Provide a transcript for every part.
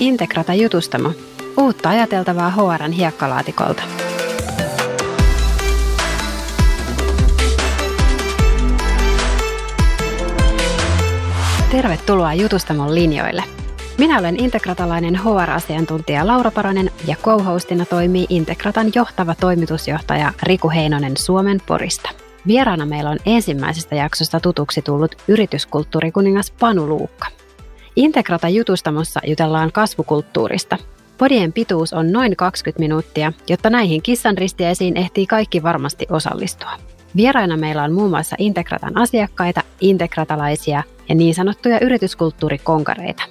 Integrata Jutustamo. Uutta ajateltavaa HRn hiekkalaatikolta. Tervetuloa Jutustamon linjoille. Minä olen integratalainen HR-asiantuntija Laura Paronen ja co-hostina toimii Integratan johtava toimitusjohtaja Riku Heinonen Suomen Porista. Vieraana meillä on ensimmäisestä jaksosta tutuksi tullut yrityskulttuurikuningas Panu Luukka. Integrata jutustamossa jutellaan kasvukulttuurista. Podien pituus on noin 20 minuuttia, jotta näihin kissan ristiäisiin ehtii kaikki varmasti osallistua. Vieraina meillä on muun muassa Integratan asiakkaita, integratalaisia ja niin sanottuja yrityskulttuurikonkareita.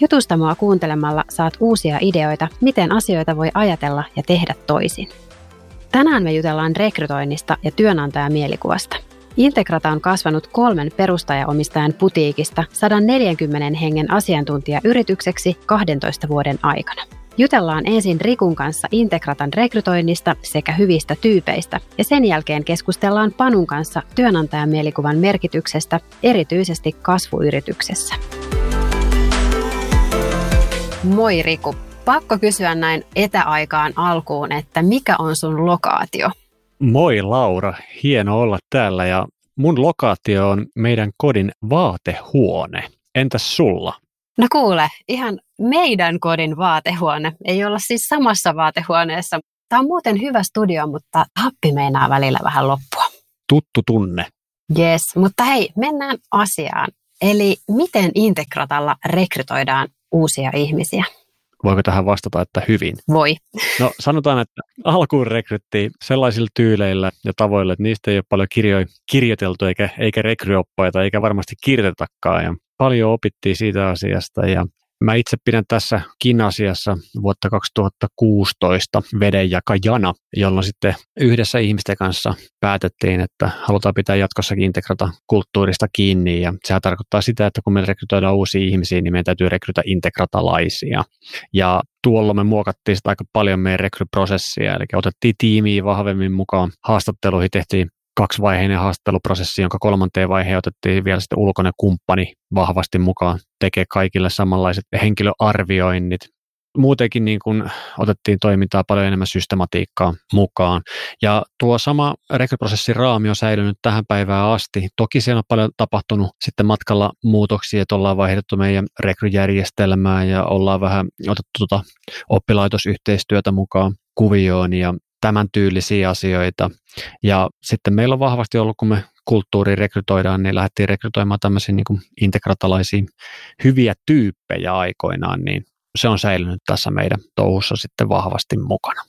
Jutustamoa kuuntelemalla saat uusia ideoita, miten asioita voi ajatella ja tehdä toisin. Tänään me jutellaan rekrytoinnista ja työnantajamielikuvasta. Integrata on kasvanut kolmen perustajaomistajan putiikista 140 hengen asiantuntijayritykseksi 12 vuoden aikana. Jutellaan ensin Rikun kanssa Integratan rekrytoinnista sekä hyvistä tyypeistä, ja sen jälkeen keskustellaan Panun kanssa työnantajamielikuvan merkityksestä, erityisesti kasvuyrityksessä. Moi Riku. Pakko kysyä näin etäaikaan alkuun, että mikä on sun lokaatio? Moi Laura, hieno olla täällä ja mun lokaatio on meidän kodin vaatehuone. Entäs sulla? No kuule, ihan meidän kodin vaatehuone. Ei olla siis samassa vaatehuoneessa. Tämä on muuten hyvä studio, mutta happi meinaa välillä vähän loppua. Tuttu tunne. Yes, mutta hei, mennään asiaan. Eli miten Integratalla rekrytoidaan uusia ihmisiä? Voiko tähän vastata, että hyvin? Voi. No sanotaan, että alkuun rekryttiin sellaisilla tyyleillä ja tavoilla, että niistä ei ole paljon kirjoja kirjoiteltu eikä, eikä rekryoppaita eikä varmasti kirjoitetakaan. Ja paljon opittiin siitä asiasta ja Mä itse pidän tässäkin asiassa vuotta 2016 vedenjakajana, jolloin sitten yhdessä ihmisten kanssa päätettiin, että halutaan pitää jatkossakin integrata kulttuurista kiinni. Ja sehän tarkoittaa sitä, että kun me rekrytoidaan uusia ihmisiä, niin meidän täytyy rekrytä integratalaisia. Ja tuolla me muokattiin sitä aika paljon meidän rekryprosessia, eli otettiin tiimiä vahvemmin mukaan. Haastatteluihin tehtiin kaksivaiheinen haastatteluprosessi, jonka kolmanteen vaiheen otettiin vielä sitten ulkoinen kumppani vahvasti mukaan, tekee kaikille samanlaiset henkilöarvioinnit. Muutenkin niin kuin otettiin toimintaa paljon enemmän systematiikkaa mukaan. Ja tuo sama rekryprosessin raami on säilynyt tähän päivään asti. Toki siellä on paljon tapahtunut sitten matkalla muutoksia, että ollaan vaihdettu meidän rekryjärjestelmää ja ollaan vähän otettu tuota oppilaitosyhteistyötä mukaan kuvioon ja tämän tyylisiä asioita. Ja sitten meillä on vahvasti ollut, kun me kulttuuri rekrytoidaan, niin lähdettiin rekrytoimaan tämmöisiä niin integratalaisia hyviä tyyppejä aikoinaan, niin se on säilynyt tässä meidän touhussa sitten vahvasti mukana.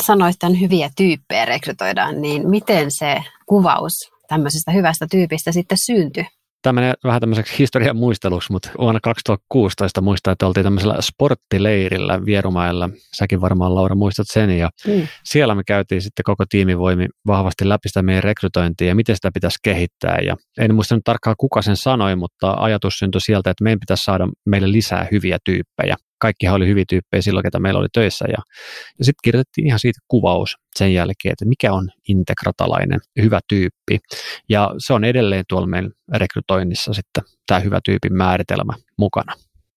Sanoit tämän hyviä tyyppejä rekrytoidaan, niin miten se kuvaus tämmöisestä hyvästä tyypistä sitten syntyi? Tämä menee vähän tämmöiseksi historian muisteluksi, mutta vuonna 2016 muistaa, että oltiin tämmöisellä sporttileirillä Vierumailla. Säkin varmaan Laura muistat sen. Ja mm. siellä me käytiin sitten koko tiimivoimi vahvasti läpi sitä meidän rekrytointia ja miten sitä pitäisi kehittää. Ja en muista nyt tarkkaan kuka sen sanoi, mutta ajatus syntyi sieltä, että meidän pitäisi saada meille lisää hyviä tyyppejä kaikkihan oli hyviä tyyppejä silloin, ketä meillä oli töissä. Ja, ja sitten kirjoitettiin ihan siitä kuvaus sen jälkeen, että mikä on integratalainen hyvä tyyppi. Ja se on edelleen tuolla meidän rekrytoinnissa sitten tämä hyvä tyypin määritelmä mukana.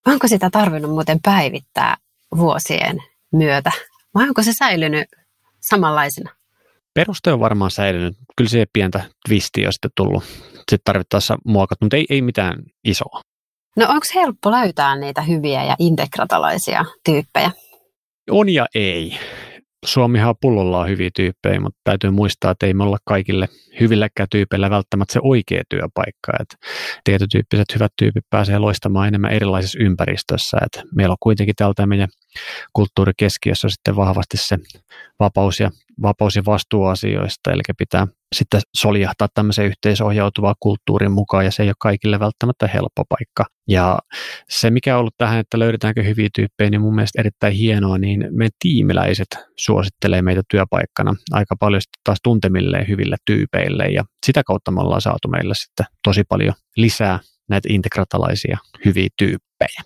Onko sitä tarvinnut muuten päivittää vuosien myötä? Vai onko se säilynyt samanlaisena? Peruste on varmaan säilynyt. Kyllä se pientä twistiä on sitten tullut. Sitten tarvittaessa muokattu, mutta ei, ei mitään isoa. No onko helppo löytää niitä hyviä ja integratalaisia tyyppejä? On ja ei. Suomihan pullolla on hyviä tyyppejä, mutta täytyy muistaa, että ei me olla kaikille hyvilläkään tyypeillä välttämättä se oikea työpaikka. Että tietotyyppiset hyvät tyypit pääsee loistamaan enemmän erilaisessa ympäristössä. Että meillä on kuitenkin täältä meidän kulttuurikeskiössä sitten vahvasti se vapaus ja, vapaus ja vastuuasioista, eli pitää sitten soljahtaa tämmöisen yhteisohjautuvaa kulttuurin mukaan, ja se ei ole kaikille välttämättä helppo paikka. Ja se, mikä on ollut tähän, että löydetäänkö hyviä tyyppejä, niin mun mielestä erittäin hienoa, niin meidän tiimiläiset suosittelee meitä työpaikkana aika paljon sitten taas tuntemilleen hyville tyypeille, ja sitä kautta me ollaan saatu meille sitten tosi paljon lisää näitä integratalaisia hyviä tyyppejä.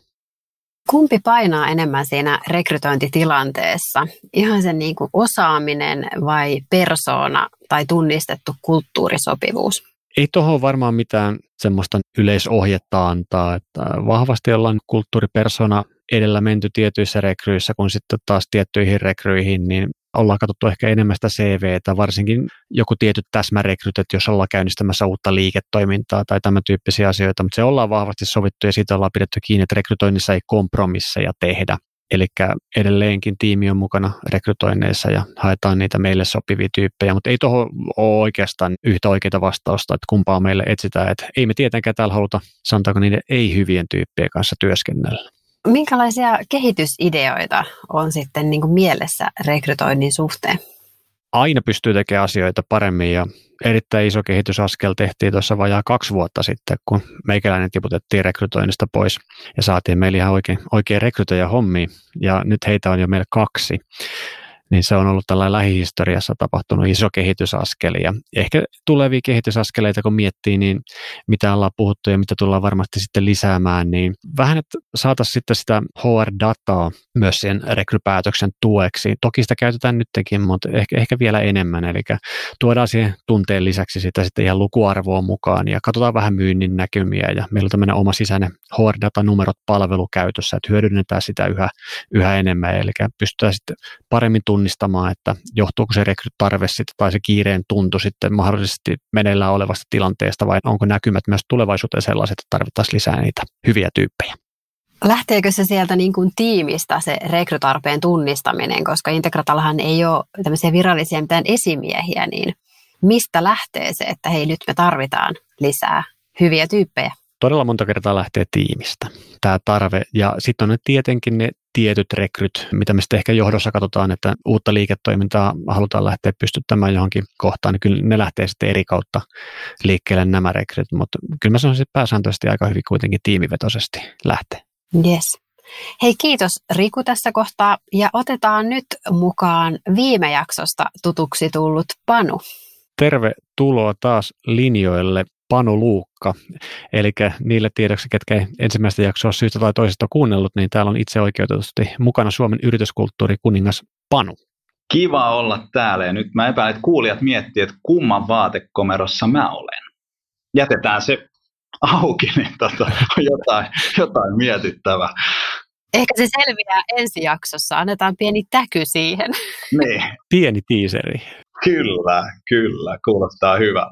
Kumpi painaa enemmän siinä rekrytointitilanteessa? Ihan se niin kuin osaaminen vai persoona tai tunnistettu kulttuurisopivuus? Ei tuohon varmaan mitään semmoista yleisohjetta antaa, että vahvasti ollaan kulttuuripersona edellä menty tietyissä rekryissä kuin sitten taas tiettyihin rekryihin, niin ollaan katsottu ehkä enemmän sitä CVtä, varsinkin joku tietyt täsmärekryt, että jos ollaan käynnistämässä uutta liiketoimintaa tai tämän tyyppisiä asioita, mutta se ollaan vahvasti sovittu ja siitä ollaan pidetty kiinni, että rekrytoinnissa ei kompromisseja tehdä. Eli edelleenkin tiimi on mukana rekrytoinneissa ja haetaan niitä meille sopivia tyyppejä, mutta ei tuohon ole oikeastaan yhtä oikeaa vastausta, että kumpaa meille etsitään. Että ei me tietenkään täällä haluta, sanotaanko niiden ei-hyvien tyyppien kanssa työskennellä. Minkälaisia kehitysideoita on sitten niin kuin mielessä rekrytoinnin suhteen? Aina pystyy tekemään asioita paremmin ja erittäin iso kehitysaskel tehtiin tuossa vajaa kaksi vuotta sitten, kun meikäläinen tiputettiin rekrytoinnista pois ja saatiin meille ihan oikein, oikein rekrytoja hommiin ja nyt heitä on jo meillä kaksi niin se on ollut tällä lähihistoriassa tapahtunut iso kehitysaskeli. Ja ehkä tulevia kehitysaskeleita, kun miettii, niin mitä ollaan puhuttu ja mitä tullaan varmasti sitten lisäämään, niin vähän, että saataisiin sitten sitä HR-dataa myös sen rekrypäätöksen tueksi. Toki sitä käytetään nytkin, mutta ehkä, ehkä vielä enemmän, eli tuodaan siihen tunteen lisäksi sitä sitten ihan lukuarvoa mukaan ja katsotaan vähän myynnin näkymiä ja meillä on tämmöinen oma sisäinen HR-data-numerot palvelukäytössä, että hyödynnetään sitä yhä, yhä enemmän, eli pystytään sitten paremmin tunnistamaan, että johtuuko se rekrytarve sitten tai se kiireen tuntu sitten mahdollisesti meneillään olevasta tilanteesta vai onko näkymät myös tulevaisuuteen sellaiset, että tarvittaisiin lisää niitä hyviä tyyppejä. Lähteekö se sieltä niin kuin tiimistä se rekrytarpeen tunnistaminen, koska Integratallahan ei ole tämmöisiä virallisia mitään esimiehiä, niin mistä lähtee se, että hei nyt me tarvitaan lisää hyviä tyyppejä? Todella monta kertaa lähtee tiimistä tämä tarve ja sitten on ne tietenkin ne tietyt rekryt, mitä me sitten ehkä johdossa katsotaan, että uutta liiketoimintaa halutaan lähteä pystyttämään johonkin kohtaan, niin kyllä ne lähtee sitten eri kautta liikkeelle nämä rekryt, mutta kyllä mä sanoisin, että pääsääntöisesti aika hyvin kuitenkin tiimivetoisesti lähtee. Yes. Hei kiitos Riku tässä kohtaa ja otetaan nyt mukaan viime jaksosta tutuksi tullut Panu. Tervetuloa taas linjoille. Panu Luukka. Eli niille tiedoksi, ketkä ensimmäistä jaksoa syystä tai toisesta kuunnellut, niin täällä on itse oikeutetusti mukana Suomen yrityskulttuuri kuningas Panu. Kiva olla täällä ja nyt mä epäilen, että kuulijat miettii, että kumman vaatekomerossa mä olen. Jätetään se auki, niin tota, jotain, jotain mietittävää. Ehkä se selviää ensi jaksossa. Annetaan pieni täky siihen. Niin. Pieni tiiseri. Kyllä, kyllä. Kuulostaa hyvä.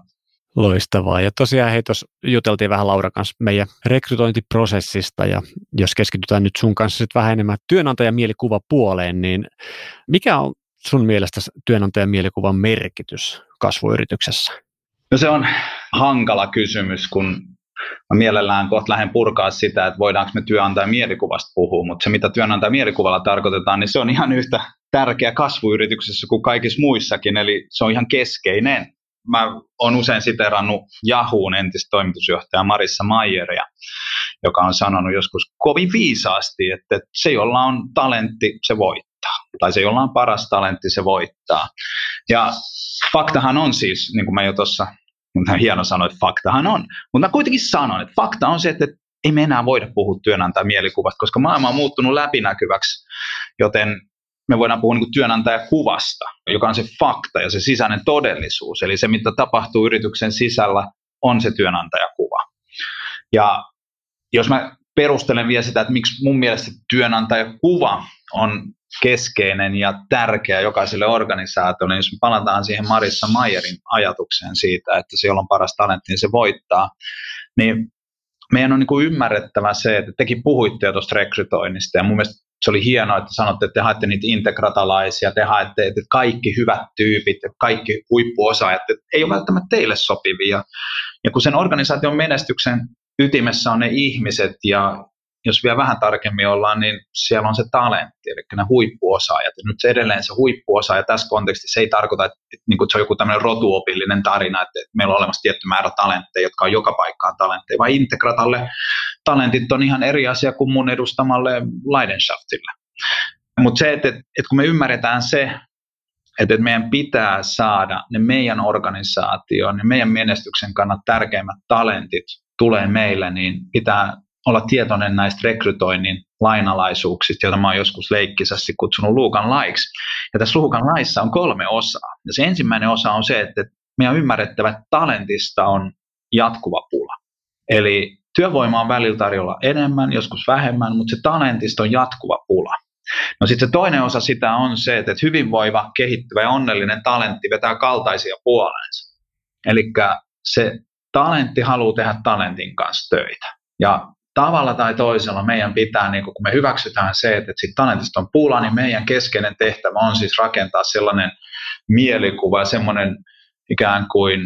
Loistavaa. Ja tosiaan hei, tuossa juteltiin vähän Laura kanssa meidän rekrytointiprosessista ja jos keskitytään nyt sun kanssa sitten vähän enemmän työnantajamielikuva puoleen, niin mikä on sun mielestä työnantajamielikuvan merkitys kasvuyrityksessä? No se on hankala kysymys, kun mä mielellään kohta lähden purkaa sitä, että voidaanko me työnantajan mielikuvasta puhua, mutta se mitä työnantajan mielikuvalla tarkoitetaan, niin se on ihan yhtä tärkeä kasvuyrityksessä kuin kaikissa muissakin, eli se on ihan keskeinen mä oon usein siterannut Jahuun entistä toimitusjohtaja Marissa Mayeria, joka on sanonut joskus kovin viisaasti, että se, jolla on talentti, se voittaa. Tai se, jolla on paras talentti, se voittaa. Ja faktahan on siis, niin kuin mä jo tuossa, hieno sanoa, että faktahan on. Mutta mä kuitenkin sanon, että fakta on se, että ei me enää voida puhua työnantajan mielikuvasta, koska maailma on muuttunut läpinäkyväksi, joten me voidaan puhua niin työnantajakuvasta, joka on se fakta ja se sisäinen todellisuus. Eli se, mitä tapahtuu yrityksen sisällä, on se työnantajakuva. Ja jos mä perustelen vielä sitä, että miksi mun mielestä työnantajakuva on keskeinen ja tärkeä jokaiselle organisaatiolle, niin jos me palataan siihen Marissa Mayerin ajatukseen siitä, että se, on paras talentti, niin se voittaa, niin meidän on niin kuin ymmärrettävä se, että tekin puhuitte jo tuosta rekrytoinnista, ja mun mielestä se oli hienoa, että sanotte, että te haette niitä integratalaisia, te haette, että kaikki hyvät tyypit, kaikki huippuosaajat, että ei ole välttämättä teille sopivia. Ja kun sen organisaation menestyksen ytimessä on ne ihmiset ja jos vielä vähän tarkemmin ollaan, niin siellä on se talentti, eli ne huippuosaajat. Ja nyt se edelleen se huippuosaaja tässä kontekstissa ei tarkoita, että, että, että, että se on joku tämmöinen rotuopillinen tarina, että, että meillä on olemassa tietty määrä talentteja, jotka on joka paikkaan talentteja, vaan Integratalle talentit on ihan eri asia kuin mun edustamalle Leidenschaftille. Mutta se, että, että, että kun me ymmärretään se, että, meidän pitää saada ne meidän organisaatioon, ne meidän menestyksen kannalta tärkeimmät talentit tulee meille, niin pitää olla tietoinen näistä rekrytoinnin lainalaisuuksista, joita mä oon joskus leikkisästi kutsunut Luukan laiksi. Ja tässä Luukan laissa on kolme osaa. Ja se ensimmäinen osa on se, että meidän ymmärrettävä talentista on jatkuva pula. Eli työvoimaa on välillä tarjolla enemmän, joskus vähemmän, mutta se talentista on jatkuva pula. No sitten se toinen osa sitä on se, että hyvinvoiva, kehittyvä ja onnellinen talentti vetää kaltaisia puoleensa. Eli se talentti haluaa tehdä talentin kanssa töitä. Ja tavalla tai toisella meidän pitää, niin kun me hyväksytään se, että siitä talentista on pula, niin meidän keskeinen tehtävä on siis rakentaa sellainen mielikuva ja semmoinen ikään kuin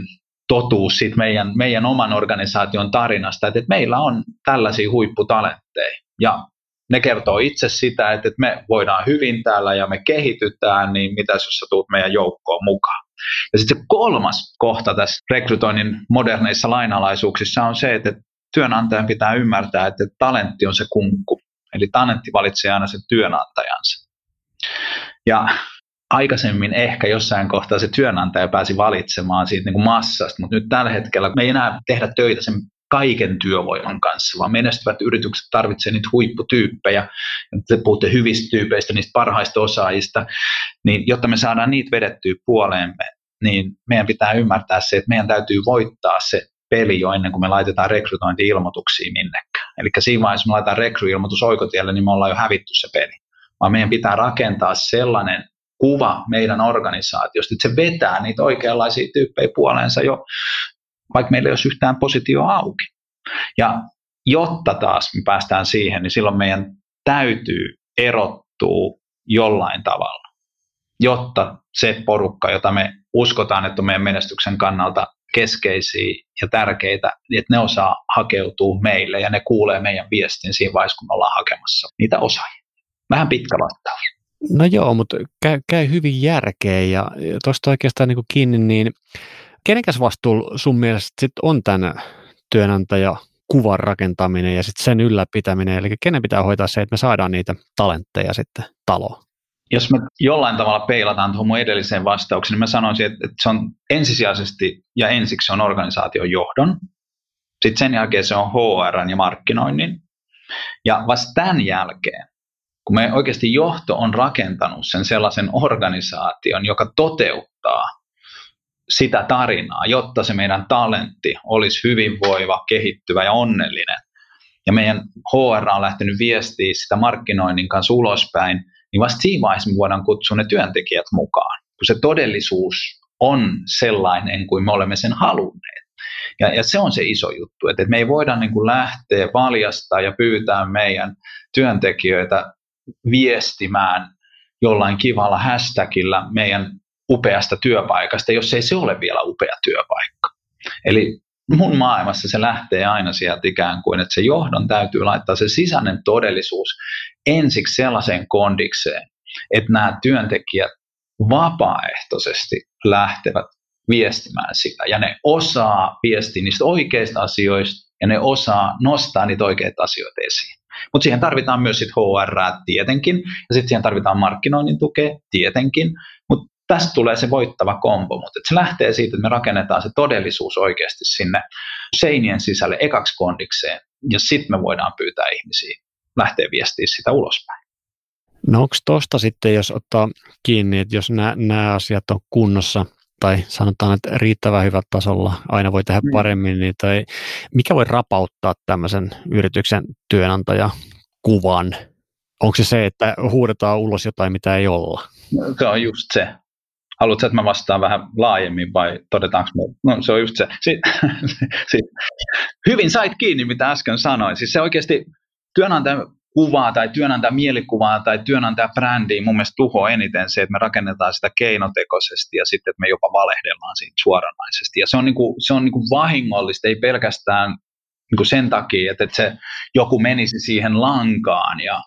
totuus siitä meidän, meidän oman organisaation tarinasta, että, että meillä on tällaisia huipputalentteja. Ja ne kertoo itse sitä, että, että me voidaan hyvin täällä ja me kehitytään, niin mitä jos sä tuut meidän joukkoon mukaan. Ja sitten se kolmas kohta tässä rekrytoinnin moderneissa lainalaisuuksissa on se, että työnantajan pitää ymmärtää, että talentti on se kunkku. Eli talentti valitsee aina sen työnantajansa. Ja aikaisemmin ehkä jossain kohtaa se työnantaja pääsi valitsemaan siitä niin kuin massasta, mutta nyt tällä hetkellä me ei enää tehdä töitä sen kaiken työvoiman kanssa, vaan menestyvät yritykset tarvitsevat niitä huipputyyppejä, te puhutte hyvistä tyypeistä, niistä parhaista osaajista, niin jotta me saadaan niitä vedettyä puoleemme, niin meidän pitää ymmärtää se, että meidän täytyy voittaa se peli jo ennen kuin me laitetaan rekrytointi-ilmoituksia minnekään. Eli siinä vaiheessa, me laitetaan rekryilmoitus oikotielle, niin me ollaan jo hävitty se peli. Vaan meidän pitää rakentaa sellainen kuva meidän organisaatiosta, että se vetää niitä oikeanlaisia tyyppejä puoleensa jo, vaikka meillä ei olisi yhtään positio auki. Ja jotta taas me päästään siihen, niin silloin meidän täytyy erottua jollain tavalla, jotta se porukka, jota me uskotaan, että on meidän menestyksen kannalta keskeisiä ja tärkeitä, niin että ne osaa hakeutua meille ja ne kuulee meidän viestin siinä vaiheessa, kun me ollaan hakemassa niitä osaajia. Vähän pitkä vastaus. No joo, mutta käy, käy hyvin järkeä ja tuosta oikeastaan niin kiinni, niin kenenkäs vastuulla sun mielestä sit on tämän työnantaja kuvan rakentaminen ja sitten sen ylläpitäminen, eli kenen pitää hoitaa se, että me saadaan niitä talentteja sitten taloon? Jos me jollain tavalla peilataan tuohon mun edelliseen vastaukseen, niin mä sanoisin, että, että se on ensisijaisesti ja ensiksi se on organisaation johdon, sitten sen jälkeen se on HR ja markkinoinnin, ja vasta tämän jälkeen, kun me oikeasti johto on rakentanut sen sellaisen organisaation, joka toteuttaa sitä tarinaa, jotta se meidän talentti olisi hyvinvoiva, kehittyvä ja onnellinen. Ja meidän HR on lähtenyt viestiä sitä markkinoinnin kanssa ulospäin, niin vasta siinä vaiheessa me voidaan kutsua ne työntekijät mukaan, kun se todellisuus on sellainen kuin me olemme sen halunneet. Ja, ja se on se iso juttu, että, me ei voida niin kuin lähteä valjastaa ja pyytää meidän työntekijöitä viestimään jollain kivalla hashtagillä meidän upeasta työpaikasta, jos ei se ole vielä upea työpaikka. Eli mun maailmassa se lähtee aina sieltä ikään kuin, että se johdon täytyy laittaa se sisäinen todellisuus ensiksi sellaiseen kondikseen, että nämä työntekijät vapaaehtoisesti lähtevät viestimään sitä. Ja ne osaa viestiä niistä oikeista asioista ja ne osaa nostaa niitä oikeita asioita esiin. Mutta siihen tarvitaan myös sit HR tietenkin, ja sitten siihen tarvitaan markkinoinnin tukea tietenkin, mutta tästä tulee se voittava kombo, mutta se lähtee siitä, että me rakennetaan se todellisuus oikeasti sinne seinien sisälle ekaksi kondikseen, ja sitten me voidaan pyytää ihmisiä lähteä viestiä sitä ulospäin. No onko tuosta sitten, jos ottaa kiinni, että jos nämä asiat on kunnossa, tai sanotaan, että riittävän hyvällä tasolla, aina voi tehdä mm. paremmin, niin tai mikä voi rapauttaa tämmöisen yrityksen työnantajakuvan? Onko se se, että huudetaan ulos jotain, mitä ei olla? No, se on just se. Haluatko, että mä vastaan vähän laajemmin vai todetaanko me? No se on just se. Si- si- hyvin sait kiinni, mitä äsken sanoin. Siis se oikeasti työnantajan kuvaa tai työnantajan mielikuvaa tai työnantajan brändiä mun mielestä tuhoaa eniten se, että me rakennetaan sitä keinotekoisesti ja sitten, että me jopa valehdellaan siitä suoranaisesti. Ja se on, niin kuin, se on niin kuin vahingollista, ei pelkästään niin kuin sen takia, että, että se joku menisi siihen lankaan ja,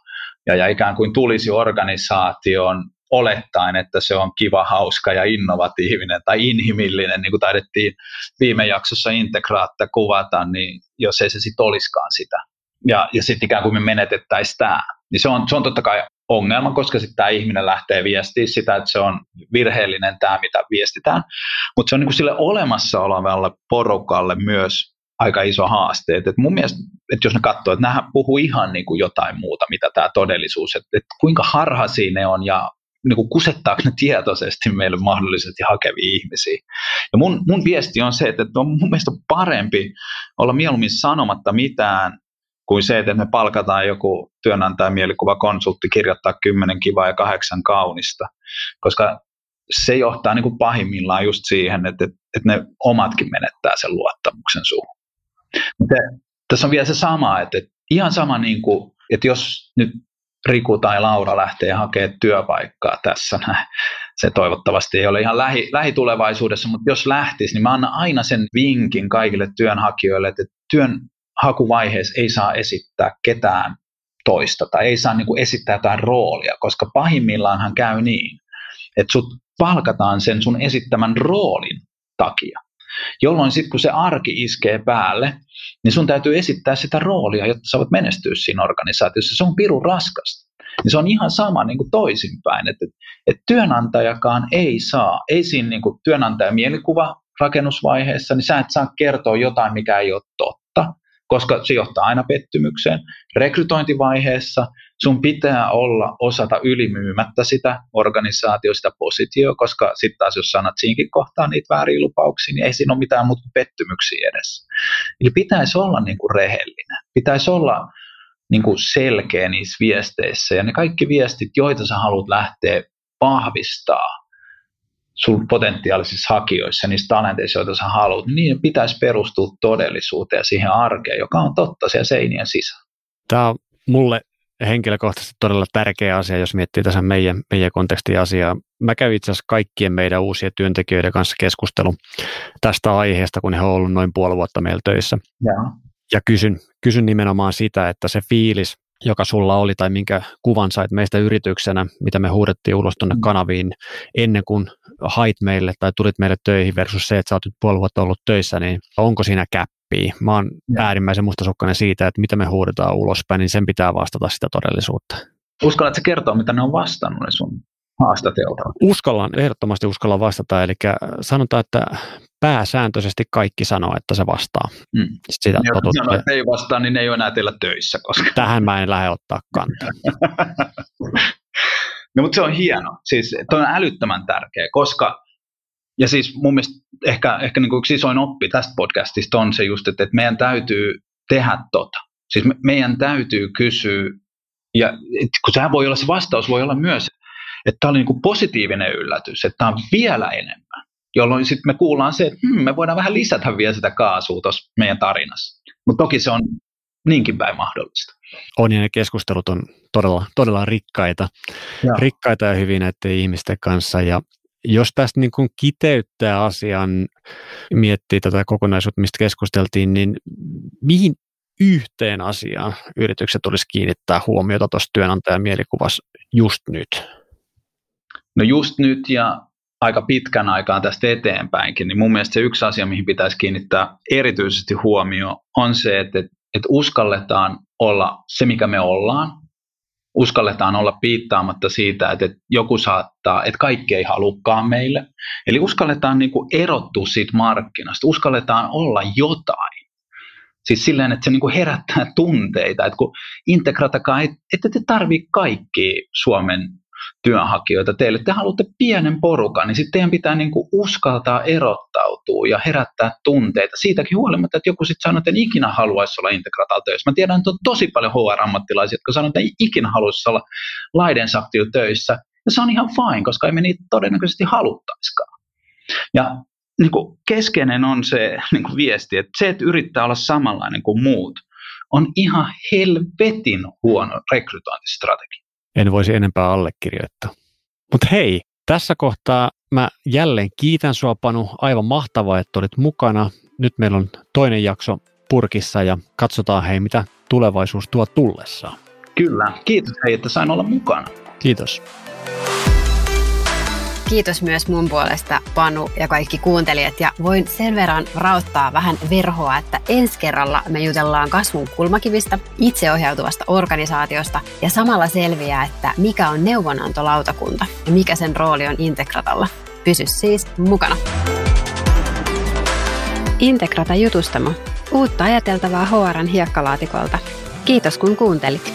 ja, ja ikään kuin tulisi organisaation olettaen, että se on kiva, hauska ja innovatiivinen tai inhimillinen, niin kuin taidettiin viime jaksossa integraatta kuvata, niin jos ei se sitten olisikaan sitä. Ja, ja sitten ikään kuin me menetettäisiin tämä. Niin se on, se on totta kai ongelma, koska sitten tämä ihminen lähtee viestiä sitä, että se on virheellinen tämä, mitä viestitään. Mutta se on niin kuin sille olemassa olevalle porukalle myös aika iso haaste. Et, et mun mielestä, että jos ne katsoo, että nämä puhuu ihan niin kuin jotain muuta, mitä tämä todellisuus, että et kuinka harhaisia ne on ja niin kuin kusettaako ne tietoisesti meille mahdollisesti hakevia ihmisiä. Ja mun, mun viesti on se, että on mun mielestä parempi olla mieluummin sanomatta mitään kuin se, että me palkataan joku työnantaja mielikuva konsultti kirjoittaa kymmenen kivaa ja kahdeksan kaunista. Koska se johtaa niin kuin pahimmillaan just siihen, että, että, ne omatkin menettää sen luottamuksen suhun. Mutta tässä on vielä se sama, että, että ihan sama, niin kuin, että jos nyt Riku tai Laura lähtee hakemaan työpaikkaa tässä, se toivottavasti ei ole ihan lähi, lähitulevaisuudessa, mutta jos lähtisi, niin mä annan aina sen vinkin kaikille työnhakijoille, että työn hakuvaiheessa ei saa esittää ketään toista tai ei saa niin kuin esittää jotain roolia, koska pahimmillaanhan käy niin, että sut palkataan sen sun esittämän roolin takia. Jolloin sitten kun se arki iskee päälle, niin sun täytyy esittää sitä roolia, jotta sä voit menestyä siinä organisaatiossa. Se on pirun raskasta. Niin se on ihan sama niin kuin toisinpäin, että, että työnantajakaan ei saa, ei siinä niin kuin työnantajamielikuva rakennusvaiheessa, niin sä et saa kertoa jotain, mikä ei ole totta, koska se johtaa aina pettymykseen. Rekrytointivaiheessa sun pitää olla osata ylimyymättä sitä organisaatio, sitä positio, koska sitten taas jos sanat siinkin kohtaa niitä vääriä lupauksia, niin ei siinä ole mitään muuta kuin pettymyksiä edessä. Eli pitäisi olla niin kuin rehellinen, pitäisi olla niin kuin selkeä niissä viesteissä ja ne kaikki viestit, joita sä haluat lähteä vahvistaa sun potentiaalisissa hakijoissa, niissä talenteissa, joita sä haluat, niin niiden pitäisi perustua todellisuuteen ja siihen arkeen, joka on totta siellä seinien sisällä. Tämä on mulle henkilökohtaisesti todella tärkeä asia, jos miettii tässä meidän, meidän kontekstin asiaa. Mä kävin itse asiassa kaikkien meidän uusien työntekijöiden kanssa keskustelun tästä aiheesta, kun he ovat olleet noin puoli vuotta meillä töissä. Ja, ja kysyn, kysyn nimenomaan sitä, että se fiilis, joka sulla oli tai minkä kuvan sait meistä yrityksenä, mitä me huudettiin ulos tuonne mm. kanaviin ennen kuin hait meille tai tulit meille töihin versus se, että sä oot nyt puoli vuotta ollut töissä, niin onko siinä käppiä? Mä oon ja. äärimmäisen mustasukkainen siitä, että mitä me huudetaan ulospäin, niin sen pitää vastata sitä todellisuutta. Uskallatko kertoa, mitä ne on vastannut ne sun haastatelta? Uskallan, ehdottomasti uskallan vastata, eli sanotaan, että pääsääntöisesti kaikki sanoo, että se vastaa. Mm. Sitä Jos sanoo, että ei vastaa, niin ne ei ole enää teillä töissä. Koska... Tähän mä en lähde ottaa kantaa. no mutta se on hieno. Siis toi on älyttömän tärkeä, koska ja siis mun mielestä ehkä, ehkä niin kuin yksi isoin oppi tästä podcastista on se just, että, että meidän täytyy tehdä tota. Siis me, meidän täytyy kysyä, ja kun sehän voi olla se vastaus, voi olla myös, että tämä oli niin kuin positiivinen yllätys, että tämä on vielä enemmän jolloin sitten me kuullaan se, että hmm, me voidaan vähän lisätä vielä sitä kaasua tuossa meidän tarinassa. Mutta toki se on niinkin päin mahdollista. On ja ne keskustelut on todella, todella rikkaita, ja. rikkaita ja hyvin näiden ihmisten kanssa ja jos tästä niin kuin kiteyttää asian, miettii tätä kokonaisuutta, mistä keskusteltiin, niin mihin yhteen asiaan yritykset tulisi kiinnittää huomiota tuossa työnantajan mielikuvassa just nyt? No just nyt ja aika pitkän aikaa tästä eteenpäinkin, niin mun mielestä se yksi asia, mihin pitäisi kiinnittää erityisesti huomio, on se, että, että uskalletaan olla se, mikä me ollaan, uskalletaan olla piittaamatta siitä, että, joku saattaa, että kaikki ei halukkaan meille. Eli uskalletaan niin kuin erottua siitä markkinasta, uskalletaan olla jotain. Siis silleen, että se niin kuin herättää tunteita, että kun integratakaan, että, että te tarvitse kaikki Suomen työnhakijoita teille. Te haluatte pienen porukan, niin sitten teidän pitää niin kuin uskaltaa erottautua ja herättää tunteita. Siitäkin huolimatta, että joku sitten sanoo, että en ikinä haluaisi olla integraatalla töissä. Mä tiedän, että on tosi paljon HR-ammattilaisia, jotka sanoo, että ei ikinä haluaisi olla laiden töissä. Ja se on ihan fine, koska ei me niitä todennäköisesti haluttaisikaan. Ja niin kuin keskeinen on se niin kuin viesti, että se, että yrittää olla samanlainen kuin muut, on ihan helvetin huono rekrytointistrategia en voisi enempää allekirjoittaa. Mutta hei, tässä kohtaa mä jälleen kiitän sua Panu. Aivan mahtavaa, että olit mukana. Nyt meillä on toinen jakso purkissa ja katsotaan hei, mitä tulevaisuus tuo tullessaan. Kyllä, kiitos hei, että sain olla mukana. Kiitos. Kiitos myös mun puolesta Panu ja kaikki kuuntelijat ja voin sen verran rauttaa vähän verhoa, että ensi kerralla me jutellaan kasvun kulmakivistä, itseohjautuvasta organisaatiosta ja samalla selviää, että mikä on neuvonantolautakunta ja mikä sen rooli on Integratalla. Pysy siis mukana. Integrata jutustamo. Uutta ajateltavaa HRn hiekkalaatikolta. Kiitos kun kuuntelit.